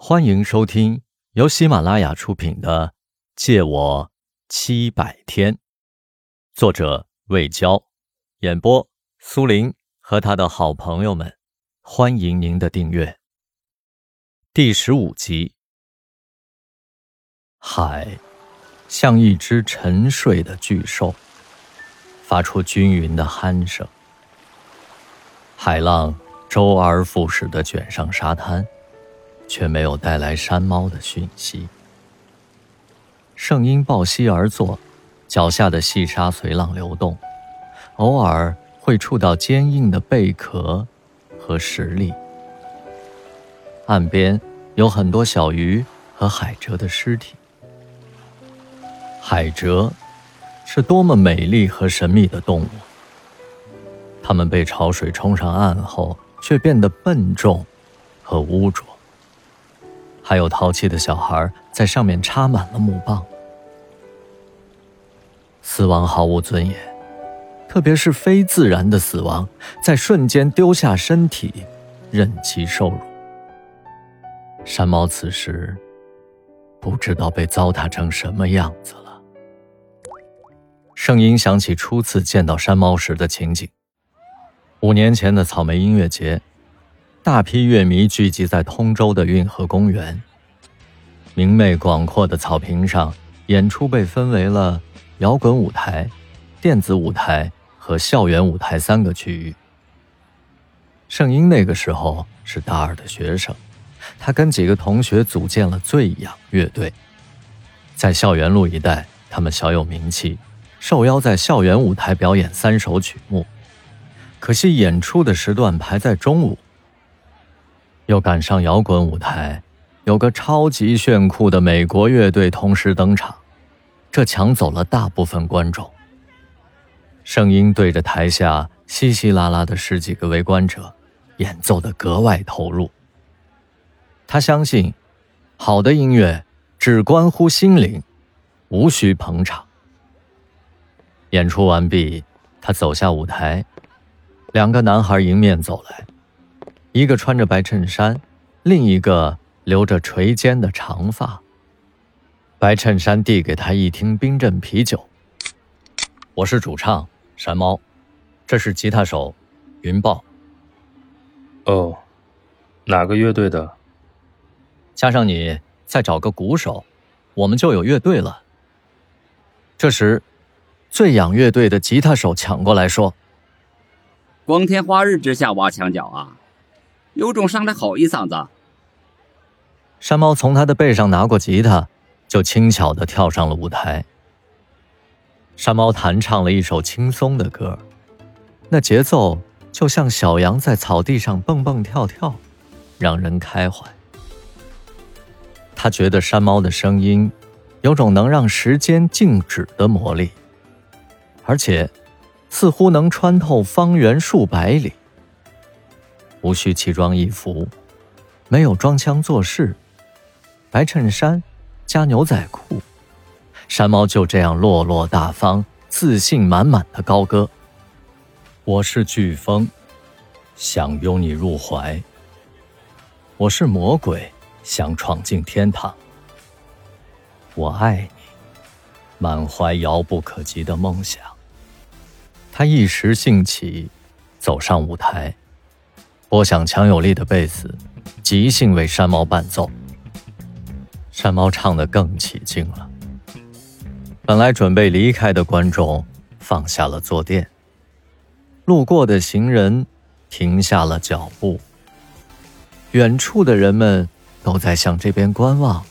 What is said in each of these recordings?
欢迎收听由喜马拉雅出品的《借我七百天》，作者魏娇，演播苏林和他的好朋友们。欢迎您的订阅。第十五集，海像一只沉睡的巨兽，发出均匀的鼾声。海浪周而复始的卷上沙滩。却没有带来山猫的讯息。圣婴抱膝而坐，脚下的细沙随浪流动，偶尔会触到坚硬的贝壳和石粒。岸边有很多小鱼和海蜇的尸体。海蜇是多么美丽和神秘的动物！它们被潮水冲上岸后，却变得笨重和污浊。还有淘气的小孩在上面插满了木棒。死亡毫无尊严，特别是非自然的死亡，在瞬间丢下身体，任其受辱。山猫此时不知道被糟蹋成什么样子了。圣婴想起初次见到山猫时的情景。五年前的草莓音乐节。大批乐迷聚集在通州的运河公园。明媚广阔的草坪上，演出被分为了摇滚舞台、电子舞台和校园舞台三个区域。圣婴那个时候是大二的学生，他跟几个同学组建了醉氧乐队，在校园路一带，他们小有名气，受邀在校园舞台表演三首曲目。可惜演出的时段排在中午。又赶上摇滚舞台，有个超级炫酷的美国乐队同时登场，这抢走了大部分观众。声音对着台下稀稀拉拉的十几个围观者，演奏的格外投入。他相信，好的音乐只关乎心灵，无需捧场。演出完毕，他走下舞台，两个男孩迎面走来。一个穿着白衬衫，另一个留着垂肩的长发。白衬衫递给他一听冰镇啤酒。我是主唱山猫，这是吉他手云豹。哦，哪个乐队的？加上你，再找个鼓手，我们就有乐队了。这时，最养乐队的吉他手抢过来说：“光天化日之下挖墙脚啊！”有种上来吼一嗓子！山猫从他的背上拿过吉他，就轻巧的跳上了舞台。山猫弹唱了一首轻松的歌，那节奏就像小羊在草地上蹦蹦跳跳，让人开怀。他觉得山猫的声音有种能让时间静止的魔力，而且似乎能穿透方圆数百里。无需奇装异服，没有装腔作势，白衬衫加牛仔裤，山猫就这样落落大方、自信满满的高歌：“我是飓风，想拥你入怀；我是魔鬼，想闯进天堂。我爱你，满怀遥不可及的梦想。”他一时兴起，走上舞台。拨响强有力的贝斯，即兴为山猫伴奏。山猫唱得更起劲了。本来准备离开的观众放下了坐垫，路过的行人停下了脚步。远处的人们都在向这边观望。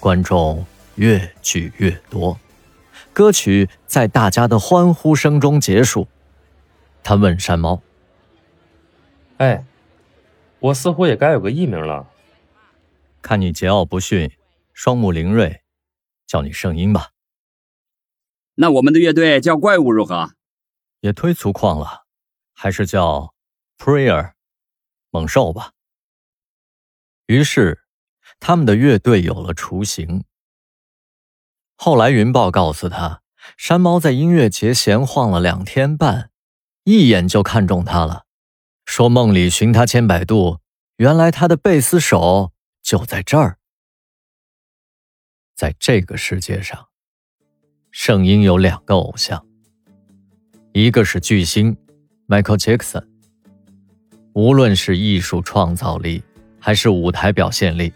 观众越聚越多，歌曲在大家的欢呼声中结束。他问山猫。哎，我似乎也该有个艺名了。看你桀骜不驯，双目灵锐，叫你圣婴吧。那我们的乐队叫怪物如何？也忒粗犷了，还是叫 Prayer 猛兽吧。于是，他们的乐队有了雏形。后来，云豹告诉他，山猫在音乐节闲晃了两天半，一眼就看中他了。说梦里寻他千百度，原来他的贝斯手就在这儿。在这个世界上，圣婴有两个偶像，一个是巨星 Michael Jackson。无论是艺术创造力，还是舞台表现力，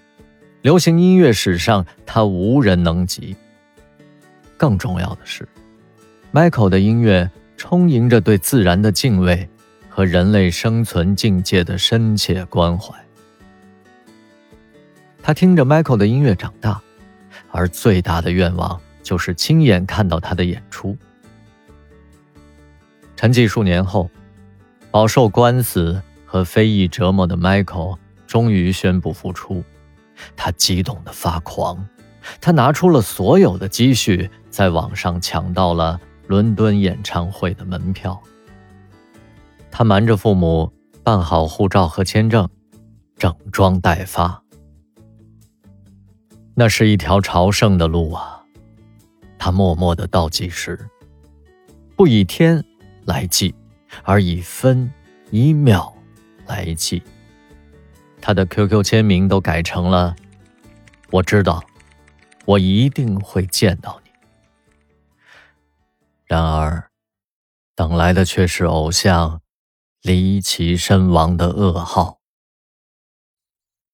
流行音乐史上他无人能及。更重要的是，Michael 的音乐充盈着对自然的敬畏和人类生存境界的深切关怀。他听着 Michael 的音乐长大，而最大的愿望就是亲眼看到他的演出。沉寂数年后，饱受官司。和非议折磨的 Michael 终于宣布复出，他激动的发狂，他拿出了所有的积蓄，在网上抢到了伦敦演唱会的门票。他瞒着父母办好护照和签证，整装待发。那是一条朝圣的路啊！他默默的倒计时，不以天来计，而以分一秒。来计，他的 QQ 签名都改成了“我知道，我一定会见到你”。然而，等来的却是偶像离奇身亡的噩耗。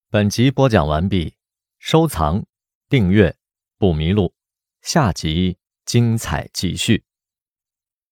本集播讲完毕，收藏、订阅不迷路，下集精彩继续。